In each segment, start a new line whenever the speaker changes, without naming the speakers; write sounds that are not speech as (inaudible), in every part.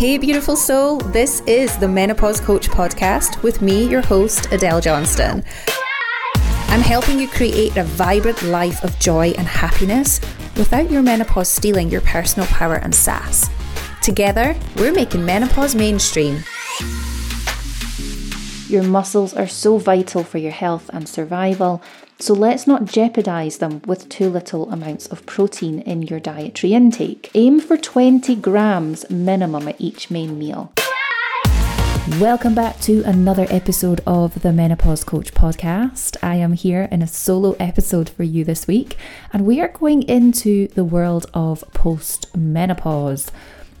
Hey, beautiful soul. This is the Menopause Coach podcast with me, your host, Adele Johnston. I'm helping you create a vibrant life of joy and happiness without your menopause stealing your personal power and sass. Together, we're making menopause mainstream.
Your muscles are so vital for your health and survival, so let's not jeopardize them with too little amounts of protein in your dietary intake. Aim for 20 grams minimum at each main meal. Welcome back to another episode of the Menopause Coach podcast. I am here in a solo episode for you this week, and we are going into the world of post menopause.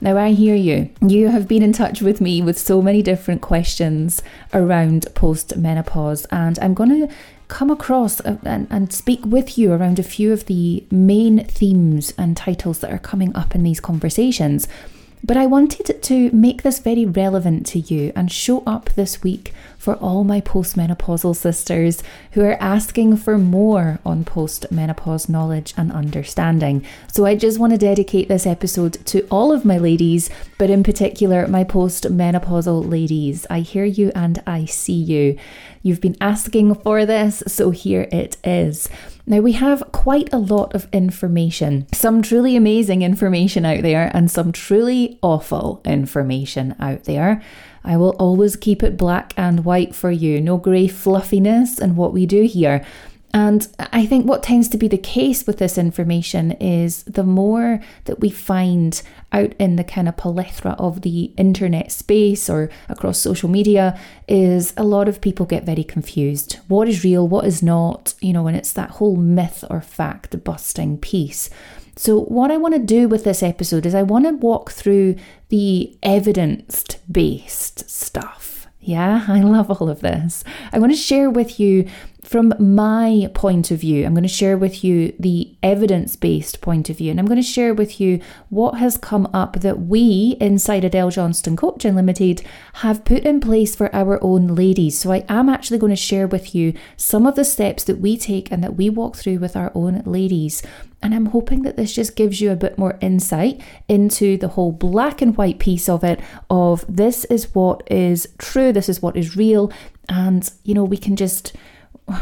Now, I hear you. You have been in touch with me with so many different questions around post menopause, and I'm going to come across and, and speak with you around a few of the main themes and titles that are coming up in these conversations. But I wanted to make this very relevant to you and show up this week for all my postmenopausal sisters who are asking for more on postmenopause knowledge and understanding. So I just want to dedicate this episode to all of my ladies, but in particular my postmenopausal ladies. I hear you and I see you. You've been asking for this, so here it is. Now, we have quite a lot of information, some truly amazing information out there, and some truly awful information out there. I will always keep it black and white for you, no grey fluffiness in what we do here. And I think what tends to be the case with this information is the more that we find out in the kind of plethora of the internet space or across social media, is a lot of people get very confused. What is real, what is not, you know, and it's that whole myth or fact busting piece. So, what I want to do with this episode is I want to walk through the evidence based stuff. Yeah, (laughs) I love all of this. I want to share with you from my point of view, I'm going to share with you the evidence based point of view, and I'm going to share with you what has come up that we inside Adele Johnston Coaching Limited have put in place for our own ladies. So, I am actually going to share with you some of the steps that we take and that we walk through with our own ladies. And I'm hoping that this just gives you a bit more insight into the whole black and white piece of it of this is what is true, this is what is real, and you know, we can just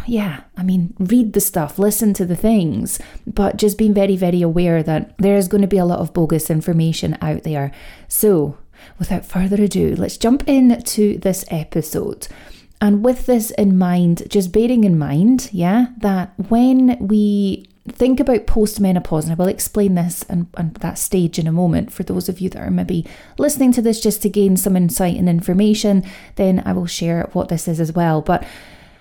yeah, I mean, read the stuff, listen to the things, but just being very, very aware that there is going to be a lot of bogus information out there. So, without further ado, let's jump into this episode. And with this in mind, just bearing in mind, yeah, that when we think about postmenopause, and I will explain this and, and that stage in a moment for those of you that are maybe listening to this just to gain some insight and information, then I will share what this is as well. But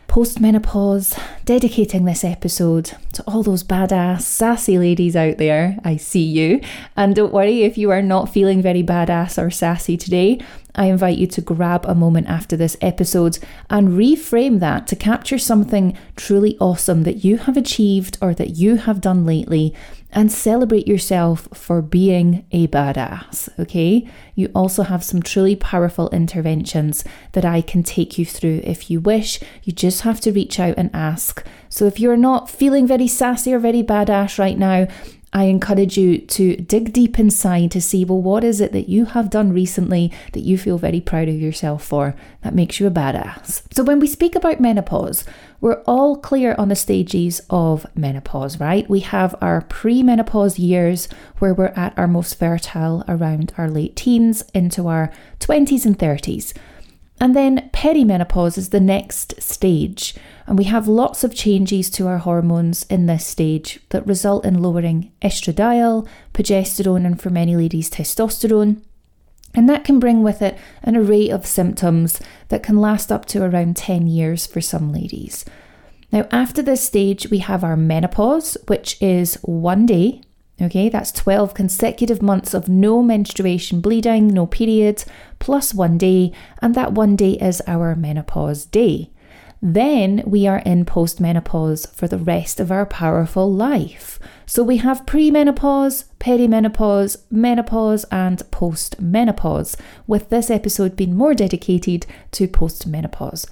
postmenopause, dedicating this episode to all those badass, sassy ladies out there. I see you. And don't worry if you are not feeling very badass or sassy today. I invite you to grab a moment after this episode and reframe that to capture something truly awesome that you have achieved or that you have done lately and celebrate yourself for being a badass, okay? You also have some truly powerful interventions that I can take you through if you wish. You just have to reach out and ask. So if you're not feeling very sassy or very badass right now, I encourage you to dig deep inside to see well, what is it that you have done recently that you feel very proud of yourself for that makes you a badass? So, when we speak about menopause, we're all clear on the stages of menopause, right? We have our pre menopause years where we're at our most fertile around our late teens into our 20s and 30s. And then perimenopause is the next stage, and we have lots of changes to our hormones in this stage that result in lowering estradiol, progesterone, and for many ladies, testosterone. And that can bring with it an array of symptoms that can last up to around 10 years for some ladies. Now, after this stage, we have our menopause, which is one day. Okay, that's 12 consecutive months of no menstruation, bleeding, no period, plus one day, and that one day is our menopause day. Then we are in postmenopause for the rest of our powerful life. So we have premenopause, perimenopause, menopause, and postmenopause, with this episode being more dedicated to postmenopause.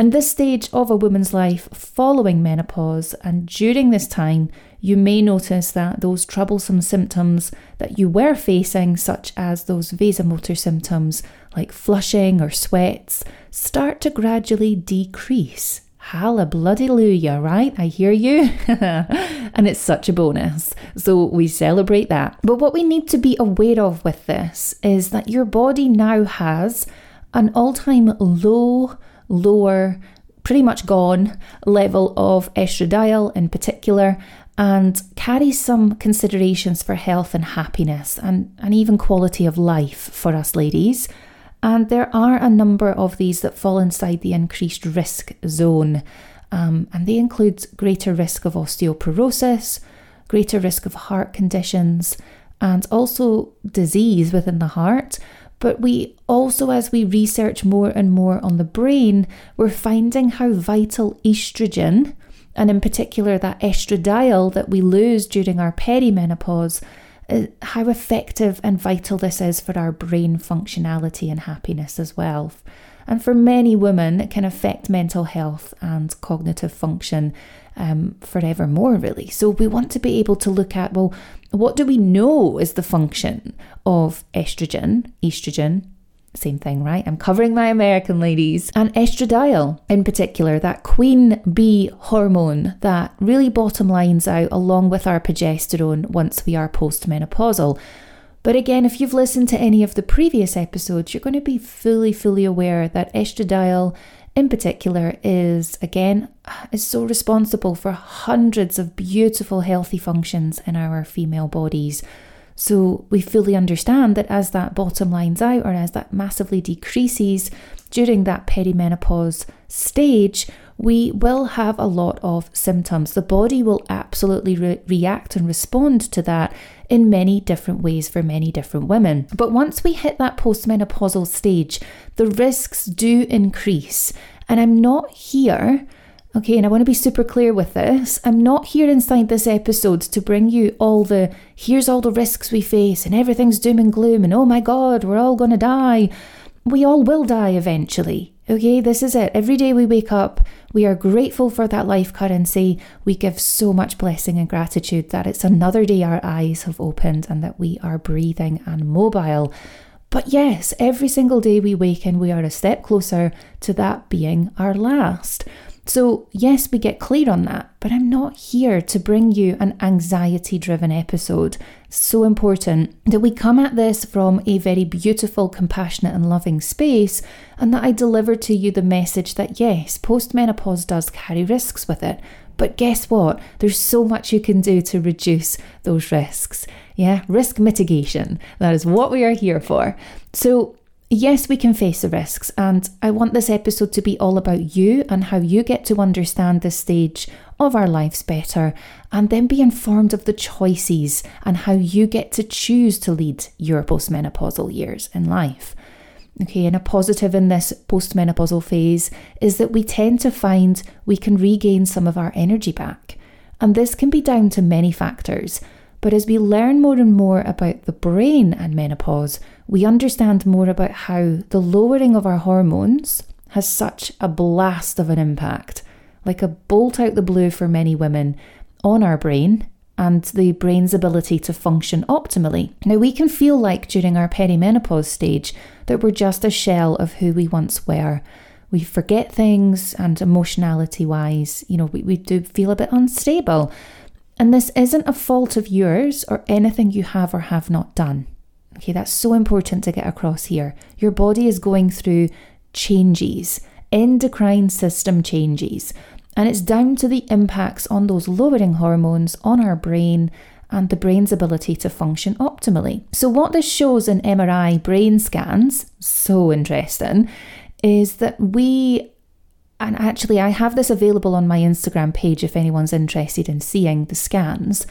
And this stage of a woman's life following menopause and during this time, you may notice that those troublesome symptoms that you were facing, such as those vasomotor symptoms like flushing or sweats, start to gradually decrease. Hallelujah, right? I hear you. (laughs) and it's such a bonus. So we celebrate that. But what we need to be aware of with this is that your body now has an all time low, lower, pretty much gone level of estradiol in particular and carries some considerations for health and happiness and, and even quality of life for us ladies. And there are a number of these that fall inside the increased risk zone. Um, and they include greater risk of osteoporosis, greater risk of heart conditions, and also disease within the heart. But we also, as we research more and more on the brain, we're finding how vital estrogen, and in particular that estradiol that we lose during our perimenopause, uh, how effective and vital this is for our brain functionality and happiness as well. And for many women, it can affect mental health and cognitive function um, forevermore, really. So we want to be able to look at well, what do we know is the function of estrogen, estrogen, same thing, right? I'm covering my American ladies. And estradiol, in particular, that queen bee hormone that really bottom lines out along with our progesterone once we are postmenopausal. But again, if you've listened to any of the previous episodes, you're going to be fully, fully aware that estradiol in particular is again is so responsible for hundreds of beautiful healthy functions in our female bodies. So we fully understand that as that bottom lines out or as that massively decreases during that perimenopause stage, we will have a lot of symptoms. The body will absolutely re- react and respond to that in many different ways for many different women. But once we hit that postmenopausal stage, the risks do increase. And I'm not here Okay, and I want to be super clear with this. I'm not here inside this episode to bring you all the here's all the risks we face and everything's doom and gloom and oh my god, we're all going to die. We all will die eventually. Okay, this is it. Every day we wake up, we are grateful for that life currency. We give so much blessing and gratitude that it's another day our eyes have opened and that we are breathing and mobile. But yes, every single day we waken, we are a step closer to that being our last. So, yes, we get clear on that, but I'm not here to bring you an anxiety driven episode. So important that we come at this from a very beautiful, compassionate, and loving space, and that I deliver to you the message that yes, postmenopause does carry risks with it. But guess what? There's so much you can do to reduce those risks. Yeah, risk mitigation. That is what we are here for. So, Yes, we can face the risks, and I want this episode to be all about you and how you get to understand this stage of our lives better, and then be informed of the choices and how you get to choose to lead your postmenopausal years in life. Okay, and a positive in this postmenopausal phase is that we tend to find we can regain some of our energy back. And this can be down to many factors. But as we learn more and more about the brain and menopause, we understand more about how the lowering of our hormones has such a blast of an impact, like a bolt out the blue for many women, on our brain and the brain's ability to function optimally. Now, we can feel like during our perimenopause stage that we're just a shell of who we once were. We forget things, and emotionality wise, you know, we, we do feel a bit unstable. And this isn't a fault of yours or anything you have or have not done. Okay, that's so important to get across here. Your body is going through changes, endocrine system changes, and it's down to the impacts on those lowering hormones on our brain and the brain's ability to function optimally. So, what this shows in MRI brain scans, so interesting, is that we and actually, I have this available on my Instagram page if anyone's interested in seeing the scans.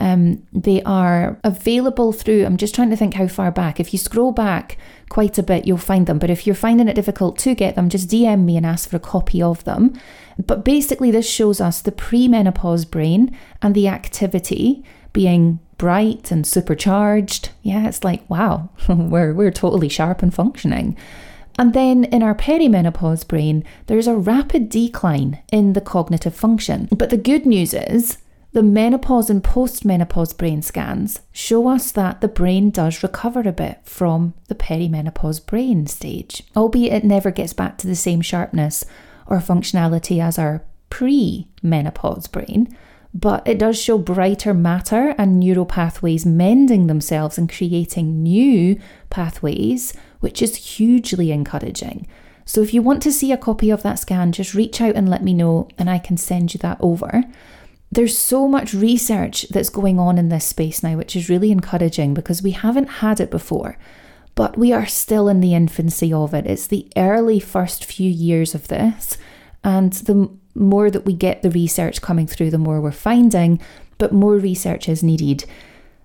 Um, they are available through, I'm just trying to think how far back. If you scroll back quite a bit, you'll find them. But if you're finding it difficult to get them, just DM me and ask for a copy of them. But basically, this shows us the premenopause brain and the activity being bright and supercharged. Yeah, it's like, wow, (laughs) we're, we're totally sharp and functioning. And then in our perimenopause brain, there's a rapid decline in the cognitive function. But the good news is the menopause and postmenopause brain scans show us that the brain does recover a bit from the perimenopause brain stage, albeit it never gets back to the same sharpness or functionality as our pre menopause brain. But it does show brighter matter and neural pathways mending themselves and creating new pathways, which is hugely encouraging. So, if you want to see a copy of that scan, just reach out and let me know, and I can send you that over there's so much research that's going on in this space now, which is really encouraging because we haven't had it before, but we are still in the infancy of it. It's the early first few years of this, and the more that we get the research coming through, the more we're finding, but more research is needed.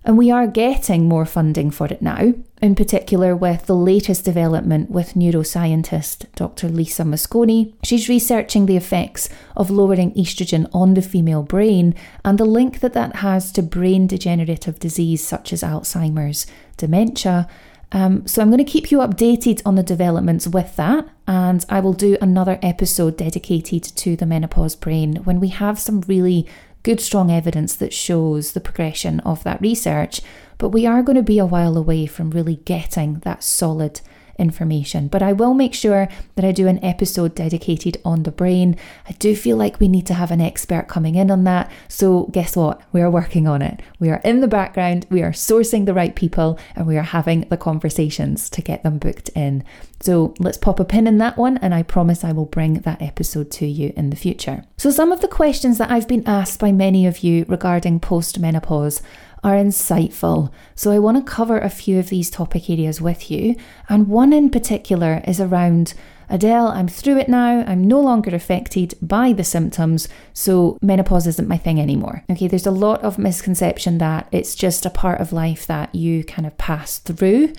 And we are getting more funding for it now, in particular with the latest development with neuroscientist Dr. Lisa Mosconi. She's researching the effects of lowering estrogen on the female brain and the link that that has to brain degenerative disease such as Alzheimer's, dementia. Um, so I'm going to keep you updated on the developments with that, and I will do another episode dedicated to the menopause brain when we have some really good, strong evidence that shows the progression of that research. But we are going to be a while away from really getting that solid information. But I will make sure that I do an episode dedicated on the brain. I do feel like we need to have an expert coming in on that. So, guess what? We are working on it. We are in the background, we are sourcing the right people, and we are having the conversations to get them booked in. So, let's pop a pin in that one, and I promise I will bring that episode to you in the future. So, some of the questions that I've been asked by many of you regarding postmenopause are insightful. So I want to cover a few of these topic areas with you. And one in particular is around Adele, I'm through it now. I'm no longer affected by the symptoms, so menopause isn't my thing anymore. Okay, there's a lot of misconception that it's just a part of life that you kind of pass through.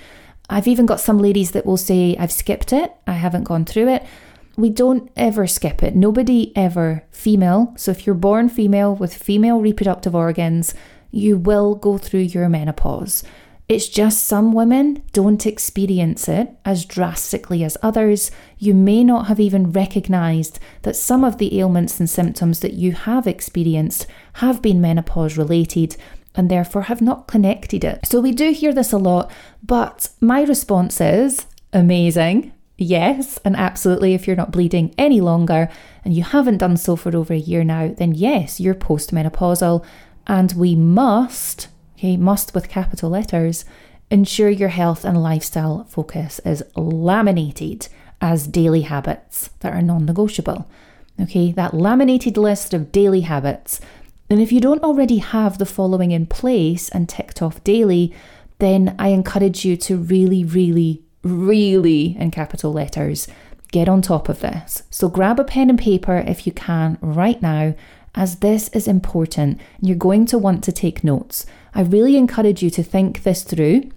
I've even got some ladies that will say, I've skipped it, I haven't gone through it. We don't ever skip it. Nobody ever, female. So if you're born female with female reproductive organs, you will go through your menopause. It's just some women don't experience it as drastically as others. You may not have even recognized that some of the ailments and symptoms that you have experienced have been menopause related and therefore have not connected it. So we do hear this a lot, but my response is amazing. Yes, and absolutely, if you're not bleeding any longer and you haven't done so for over a year now, then yes, you're postmenopausal and we must, okay, must with capital letters, ensure your health and lifestyle focus is laminated as daily habits that are non negotiable. Okay, that laminated list of daily habits. And if you don't already have the following in place and ticked off daily, then I encourage you to really, really, really, in capital letters, get on top of this. So grab a pen and paper if you can right now as this is important and you're going to want to take notes. I really encourage you to think this through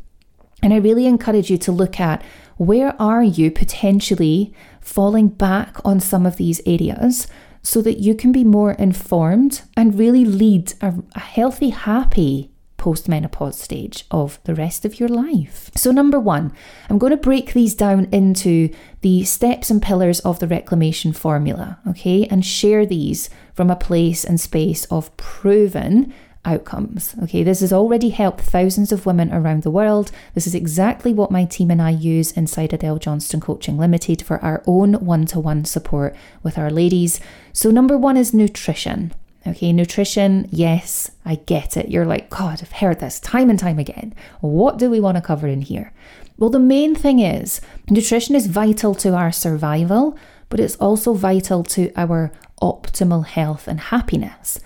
and I really encourage you to look at where are you potentially falling back on some of these areas so that you can be more informed and really lead a, a healthy, happy postmenopause stage of the rest of your life. So, number one, I'm going to break these down into the steps and pillars of the reclamation formula, okay, and share these from a place and space of proven outcomes. Okay, this has already helped thousands of women around the world. This is exactly what my team and I use inside Adele Johnston Coaching Limited for our own one to one support with our ladies. So, number one is nutrition. Okay, nutrition, yes, I get it. You're like, God, I've heard this time and time again. What do we want to cover in here? Well, the main thing is nutrition is vital to our survival, but it's also vital to our optimal health and happiness.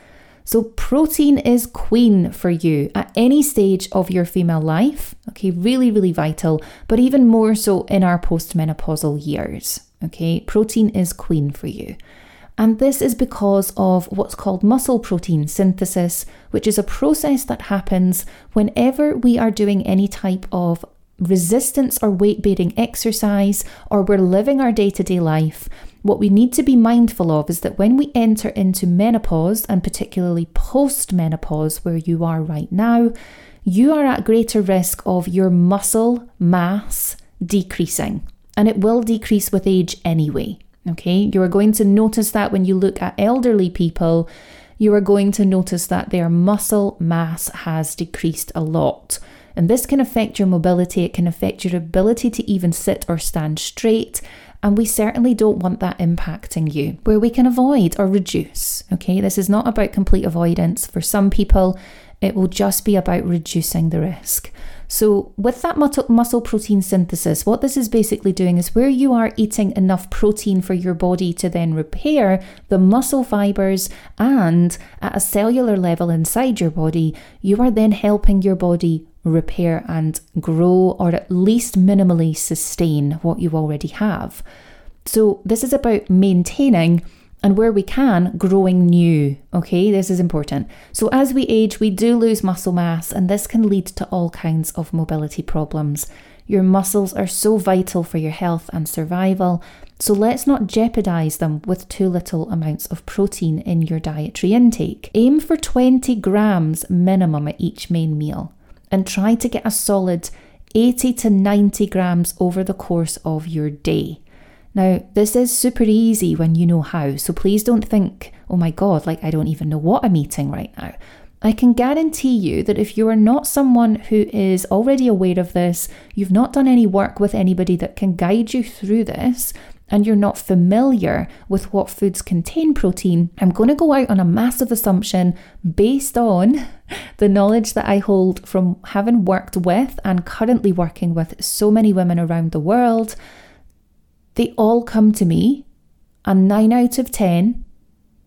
So, protein is queen for you at any stage of your female life. Okay, really, really vital, but even more so in our postmenopausal years. Okay, protein is queen for you. And this is because of what's called muscle protein synthesis, which is a process that happens whenever we are doing any type of resistance or weight bearing exercise or we're living our day to day life. What we need to be mindful of is that when we enter into menopause, and particularly post menopause, where you are right now, you are at greater risk of your muscle mass decreasing. and it will decrease with age anyway. Okay, you are going to notice that when you look at elderly people, you are going to notice that their muscle mass has decreased a lot. And this can affect your mobility, it can affect your ability to even sit or stand straight. And we certainly don't want that impacting you. Where we can avoid or reduce, okay? This is not about complete avoidance. For some people, it will just be about reducing the risk. So, with that muscle protein synthesis, what this is basically doing is where you are eating enough protein for your body to then repair the muscle fibers, and at a cellular level inside your body, you are then helping your body repair and grow or at least minimally sustain what you already have. So, this is about maintaining and where we can, growing new. Okay, this is important. So, as we age, we do lose muscle mass, and this can lead to all kinds of mobility problems. Your muscles are so vital for your health and survival, so let's not jeopardize them with too little amounts of protein in your dietary intake. Aim for 20 grams minimum at each main meal, and try to get a solid 80 to 90 grams over the course of your day. Now, this is super easy when you know how, so please don't think, oh my god, like I don't even know what I'm eating right now. I can guarantee you that if you are not someone who is already aware of this, you've not done any work with anybody that can guide you through this, and you're not familiar with what foods contain protein, I'm going to go out on a massive assumption based on (laughs) the knowledge that I hold from having worked with and currently working with so many women around the world they all come to me, and 9 out of 10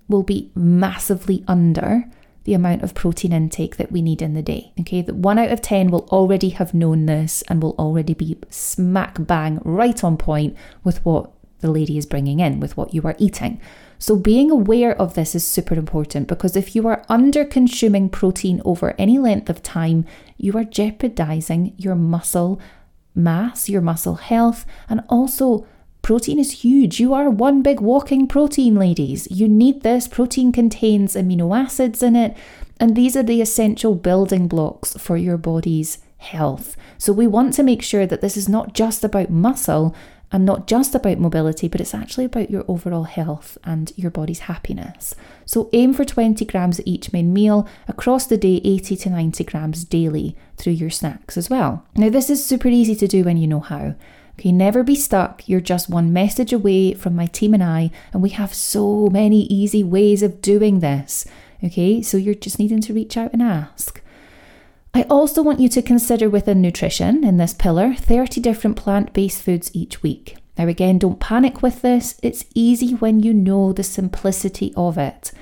will be massively under the amount of protein intake that we need in the day. Okay, that 1 out of 10 will already have known this and will already be smack bang right on point with what the lady is bringing in, with what you are eating. So, being aware of this is super important because if you are under consuming protein over any length of time, you are jeopardizing your muscle mass, your muscle health, and also Protein is huge. You are one big walking protein, ladies. You need this. Protein contains amino acids in it, and these are the essential building blocks for your body's health. So, we want to make sure that this is not just about muscle and not just about mobility, but it's actually about your overall health and your body's happiness. So, aim for 20 grams at each main meal, across the day, 80 to 90 grams daily through your snacks as well. Now, this is super easy to do when you know how. Okay, never be stuck. You're just one message away from my team and I, and we have so many easy ways of doing this. Okay, so you're just needing to reach out and ask. I also want you to consider within nutrition in this pillar 30 different plant based foods each week. Now, again, don't panic with this. It's easy when you know the simplicity of it.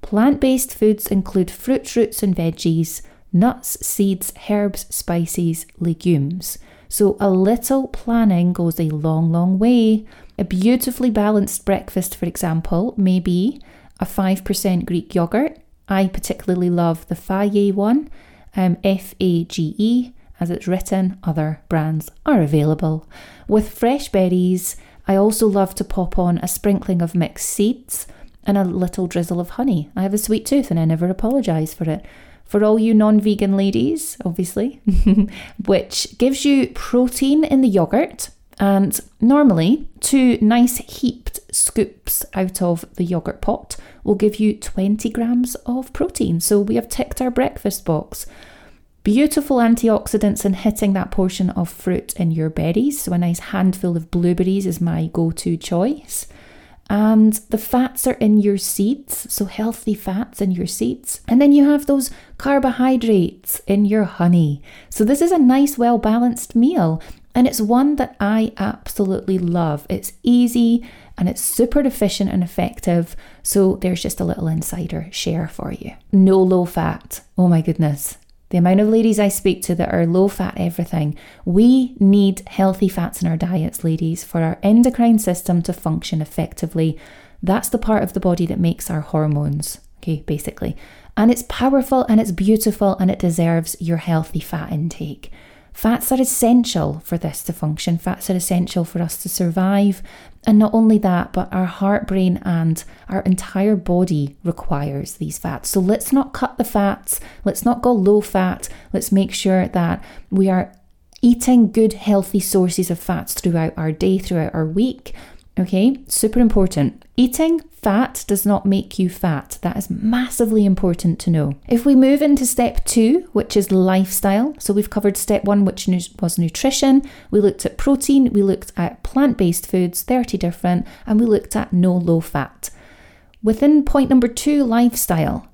Plant based foods include fruit, roots, and veggies, nuts, seeds, herbs, spices, legumes. So a little planning goes a long, long way. A beautifully balanced breakfast, for example, may be a 5% Greek yogurt. I particularly love the Fage one, um, F A G E, as it's written. Other brands are available. With fresh berries, I also love to pop on a sprinkling of mixed seeds and a little drizzle of honey. I have a sweet tooth and I never apologise for it for all you non vegan ladies, obviously, (laughs) which gives you protein in the yogurt. And normally, two nice heaped scoops out of the yogurt pot will give you 20 grams of protein. So we have ticked our breakfast box. Beautiful antioxidants and hitting that portion of fruit in your berries. So, a nice handful of blueberries is my go to choice and the fats are in your seeds, so healthy fats in your seeds. And then you have those carbohydrates in your honey. So this is a nice, well balanced meal, and it's one that I absolutely love. It's easy and it's super efficient and effective. So there's just a little insider share for you. No low fat. Oh my goodness the amount of ladies I speak to that are low fat everything, we need healthy fats in our diets, ladies, for our endocrine system to function effectively. That's the part of the body that makes our hormones, okay, basically. And it's powerful and it's beautiful and it deserves your healthy fat intake. Fats are essential for this to function. Fats are essential for us to survive. And not only that, but our heart, brain, and our entire body requires these fats. So let's not cut the fats. Let's not go low fat. Let's make sure that we are eating good, healthy sources of fats throughout our day, throughout our week. Okay, super important. Eating fat does not make you fat. That is massively important to know. If we move into step two, which is lifestyle, so we've covered step one, which was nutrition, we looked at protein, we looked at plant based foods, 30 different, and we looked at no low fat. Within point number two, lifestyle,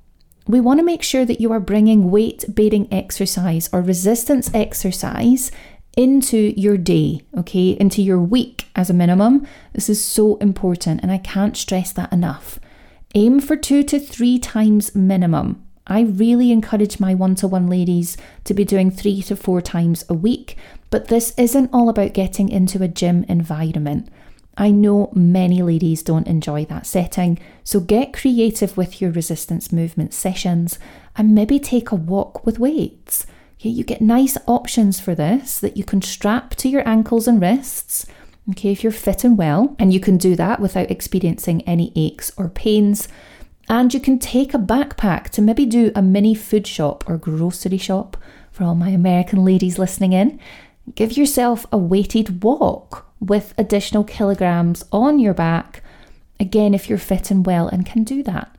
we want to make sure that you are bringing weight bearing exercise or resistance exercise into your day, okay, into your week as a minimum. This is so important, and I can't stress that enough. Aim for two to three times minimum. I really encourage my one to one ladies to be doing three to four times a week, but this isn't all about getting into a gym environment. I know many ladies don't enjoy that setting, so get creative with your resistance movement sessions and maybe take a walk with weights. Okay, you get nice options for this that you can strap to your ankles and wrists. Okay, if you're fit and well, and you can do that without experiencing any aches or pains. And you can take a backpack to maybe do a mini food shop or grocery shop for all my American ladies listening in. Give yourself a weighted walk with additional kilograms on your back. Again, if you're fit and well and can do that.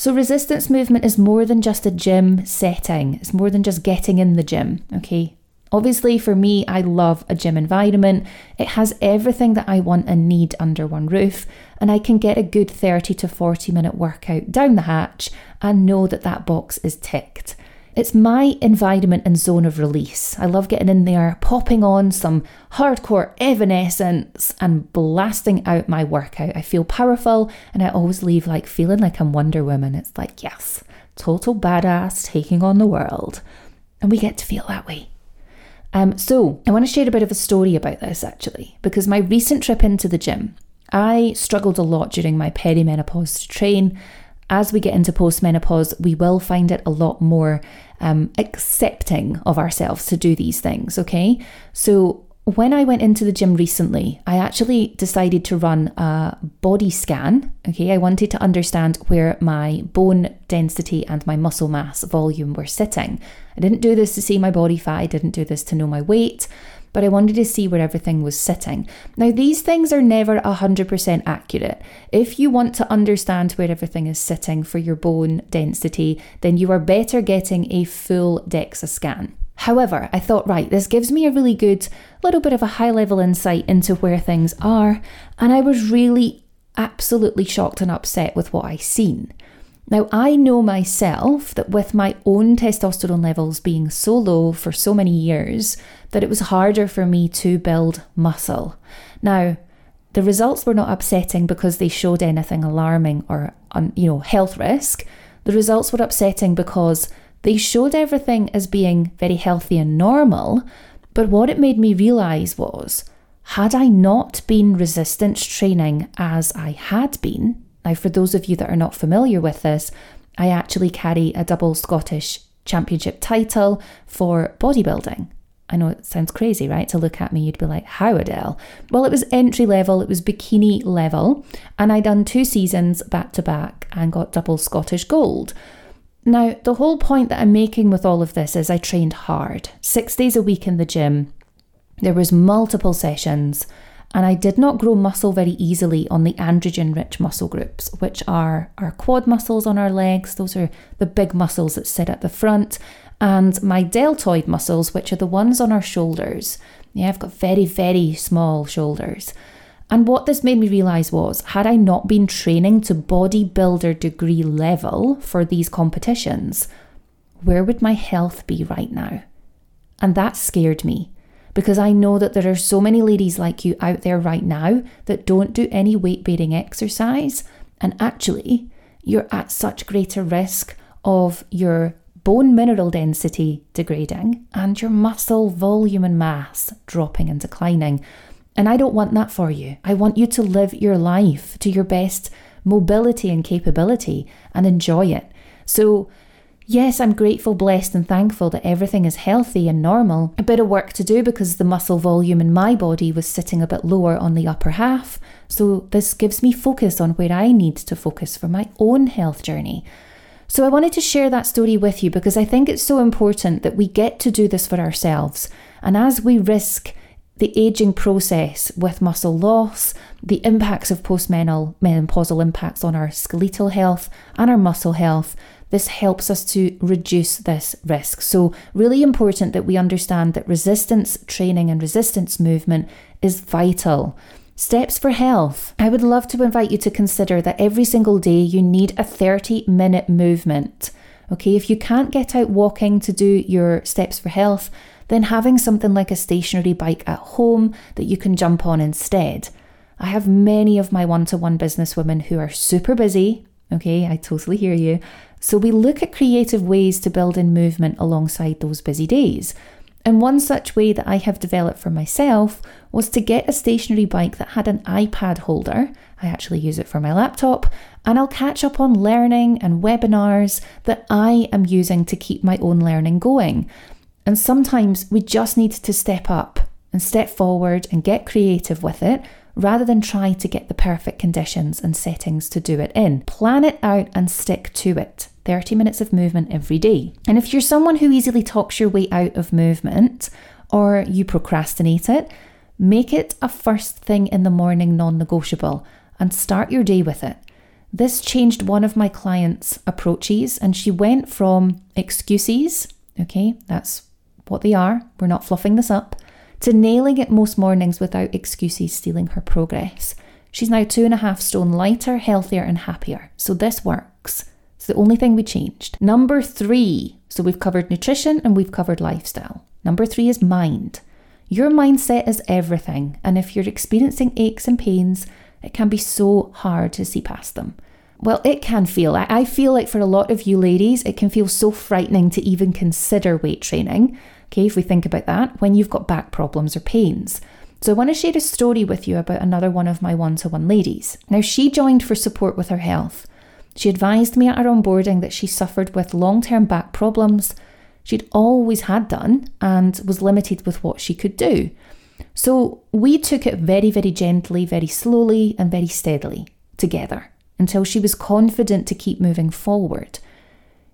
So, resistance movement is more than just a gym setting, it's more than just getting in the gym, okay? Obviously, for me, I love a gym environment. It has everything that I want and need under one roof, and I can get a good 30 to 40 minute workout down the hatch and know that that box is ticked. It's my environment and zone of release. I love getting in there, popping on some hardcore evanescence and blasting out my workout. I feel powerful and I always leave like feeling like I'm Wonder Woman. It's like, yes, total badass taking on the world. And we get to feel that way. Um, so, I want to share a bit of a story about this actually, because my recent trip into the gym, I struggled a lot during my perimenopause to train as we get into postmenopause, we will find it a lot more um, accepting of ourselves to do these things, okay? So, when I went into the gym recently, I actually decided to run a body scan. Okay, I wanted to understand where my bone density and my muscle mass volume were sitting. I didn't do this to see my body fat, I didn't do this to know my weight but I wanted to see where everything was sitting. Now, these things are never 100% accurate. If you want to understand where everything is sitting for your bone density, then you are better getting a full DEXA scan. However, I thought, right, this gives me a really good little bit of a high level insight into where things are, and I was really absolutely shocked and upset with what I seen. Now, I know myself that with my own testosterone levels being so low for so many years, that it was harder for me to build muscle. Now, the results were not upsetting because they showed anything alarming or, um, you know, health risk. The results were upsetting because they showed everything as being very healthy and normal. But what it made me realize was, had I not been resistance training as I had been, now, for those of you that are not familiar with this, I actually carry a double Scottish Championship title for bodybuilding. I know it sounds crazy, right? To look at me, you'd be like, how, Adele? Well, it was entry level, it was bikini level, and I done two seasons back to back and got double Scottish gold. Now, the whole point that I'm making with all of this is I trained hard, six days a week in the gym. There was multiple sessions and I did not grow muscle very easily on the androgen rich muscle groups, which are our quad muscles on our legs. Those are the big muscles that sit at the front, and my deltoid muscles, which are the ones on our shoulders. Yeah, I've got very, very small shoulders. And what this made me realize was, had I not been training to bodybuilder degree level for these competitions, where would my health be right now? And that scared me because I know that there are so many ladies like you out there right now that don't do any weight bearing exercise, and actually, you're at such greater risk of your bone mineral density degrading and your muscle volume and mass dropping and declining. And I don't want that for you. I want you to live your life to your best mobility and capability and enjoy it. So, Yes, I'm grateful, blessed, and thankful that everything is healthy and normal. A bit of work to do because the muscle volume in my body was sitting a bit lower on the upper half. So, this gives me focus on where I need to focus for my own health journey. So I wanted to share that story with you because I think it's so important that we get to do this for ourselves. And as we risk the aging process with muscle loss, the impacts of postmenopausal menopausal impacts on our skeletal health and our muscle health, this helps us to reduce this risk. So, really important that we understand that resistance training and resistance movement is vital. Steps for health. I would love to invite you to consider that every single day you need a 30 minute movement. Okay, if you can't get out walking to do your steps for health, then having something like a stationary bike at home that you can jump on instead. I have many of my one to one businesswomen who are super busy. Okay, I totally hear you. So we look at creative ways to build in movement alongside those busy days. And one such way that I have developed for myself was to get a stationary bike that had an iPad holder. I actually use it for my laptop, and I'll catch up on learning and webinars that I am using to keep my own learning going. And sometimes we just need to step up and step forward and get creative with it rather than try to get the perfect conditions and settings to do it in. Plan it out and stick to it. 30 minutes of movement every day. And if you're someone who easily talks your way out of movement or you procrastinate it, make it a first thing in the morning non negotiable and start your day with it. This changed one of my clients' approaches, and she went from excuses, okay, that's what they are, we're not fluffing this up, to nailing it most mornings without excuses stealing her progress. She's now two and a half stone lighter, healthier, and happier. So this works. It's the only thing we changed. Number three. So we've covered nutrition and we've covered lifestyle. Number three is mind. Your mindset is everything. And if you're experiencing aches and pains, it can be so hard to see past them. Well, it can feel. I feel like for a lot of you ladies, it can feel so frightening to even consider weight training. Okay, if we think about that, when you've got back problems or pains. So, I want to share a story with you about another one of my one to one ladies. Now, she joined for support with her health. She advised me at our onboarding that she suffered with long term back problems. She'd always had done and was limited with what she could do. So we took it very, very gently, very slowly, and very steadily together until she was confident to keep moving forward.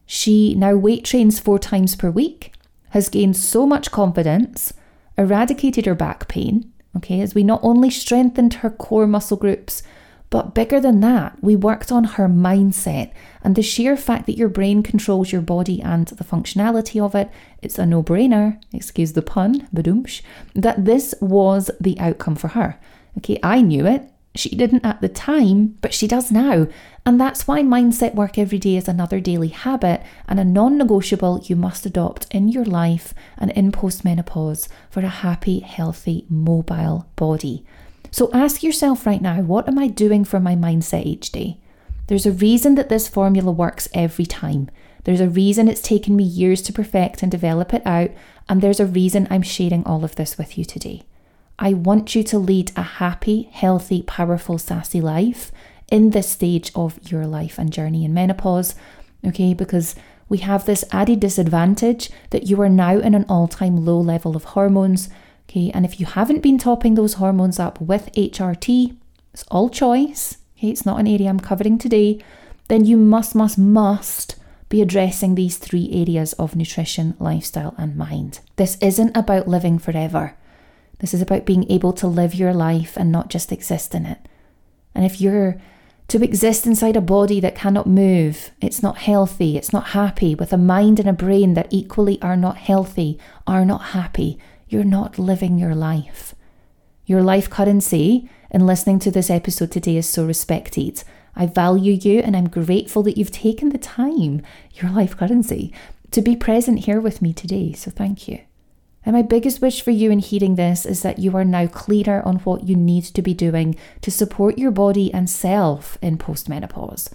She now weight trains four times per week, has gained so much confidence, eradicated her back pain, okay, as we not only strengthened her core muscle groups, but bigger than that, we worked on her mindset and the sheer fact that your brain controls your body and the functionality of it. It's a no brainer, excuse the pun, badoomsh, that this was the outcome for her. Okay, I knew it. She didn't at the time, but she does now. And that's why mindset work every day is another daily habit and a non negotiable you must adopt in your life and in postmenopause for a happy, healthy, mobile body. So ask yourself right now what am I doing for my mindset each day? There's a reason that this formula works every time. There's a reason it's taken me years to perfect and develop it out, and there's a reason I'm sharing all of this with you today. I want you to lead a happy, healthy, powerful, sassy life in this stage of your life and journey in menopause, okay? Because we have this added disadvantage that you are now in an all time low level of hormones Okay, and if you haven't been topping those hormones up with HRT, it's all choice. Okay, it's not an area I'm covering today. Then you must, must, must be addressing these three areas of nutrition, lifestyle, and mind. This isn't about living forever. This is about being able to live your life and not just exist in it. And if you're to exist inside a body that cannot move, it's not healthy, it's not happy, with a mind and a brain that equally are not healthy, are not happy, you're not living your life. Your life currency in listening to this episode today is so respected. I value you and I'm grateful that you've taken the time, your life currency, to be present here with me today. So thank you. And my biggest wish for you in hearing this is that you are now clearer on what you need to be doing to support your body and self in postmenopause.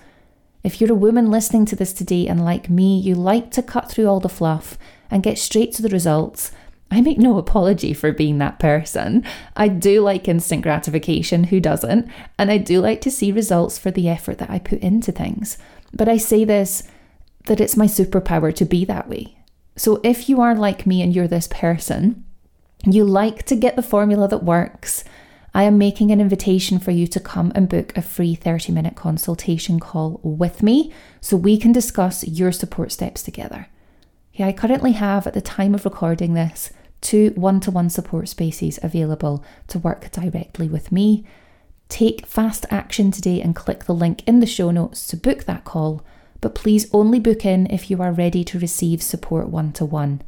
If you're a woman listening to this today and like me, you like to cut through all the fluff and get straight to the results, I make no apology for being that person. I do like instant gratification, who doesn't? And I do like to see results for the effort that I put into things. But I say this that it's my superpower to be that way. So if you are like me and you're this person, you like to get the formula that works I am making an invitation for you to come and book a free 30 minute consultation call with me so we can discuss your support steps together. Yeah, I currently have, at the time of recording this, two one to one support spaces available to work directly with me. Take fast action today and click the link in the show notes to book that call, but please only book in if you are ready to receive support one to one.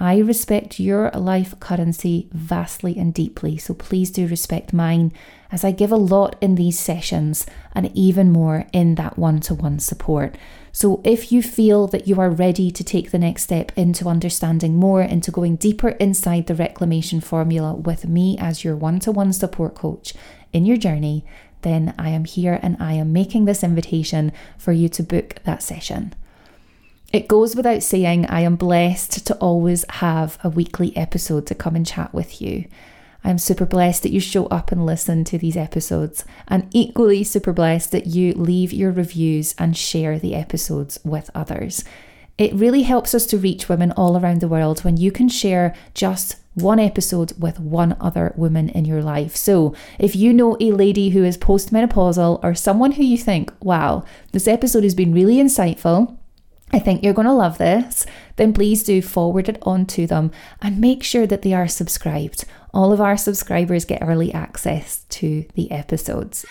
I respect your life currency vastly and deeply, so please do respect mine as I give a lot in these sessions and even more in that one to one support. So, if you feel that you are ready to take the next step into understanding more, into going deeper inside the reclamation formula with me as your one to one support coach in your journey, then I am here and I am making this invitation for you to book that session. It goes without saying, I am blessed to always have a weekly episode to come and chat with you. I'm super blessed that you show up and listen to these episodes, and equally super blessed that you leave your reviews and share the episodes with others. It really helps us to reach women all around the world when you can share just one episode with one other woman in your life. So, if you know a lady who is postmenopausal or someone who you think, wow, this episode has been really insightful, I think you're going to love this, then please do forward it on to them and make sure that they are subscribed. All of our subscribers get early access to the episodes.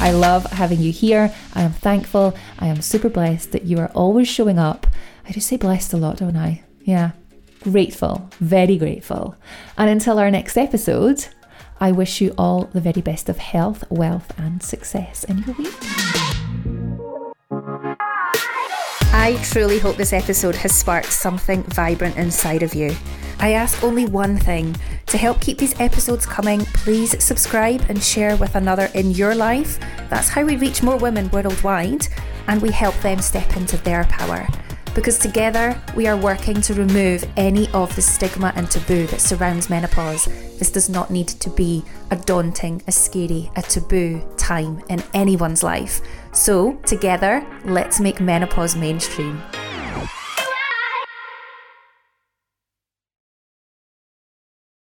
I love having you here. I am thankful. I am super blessed that you are always showing up. I just say blessed a lot, don't I? Yeah. Grateful, very grateful. And until our next episode, I wish you all the very best of health, wealth, and success in your week.
I truly hope this episode has sparked something vibrant inside of you. I ask only one thing to help keep these episodes coming, please subscribe and share with another in your life. That's how we reach more women worldwide and we help them step into their power. Because together we are working to remove any of the stigma and taboo that surrounds menopause. This does not need to be a daunting, a scary, a taboo time in anyone's life. So, together, let's make menopause mainstream.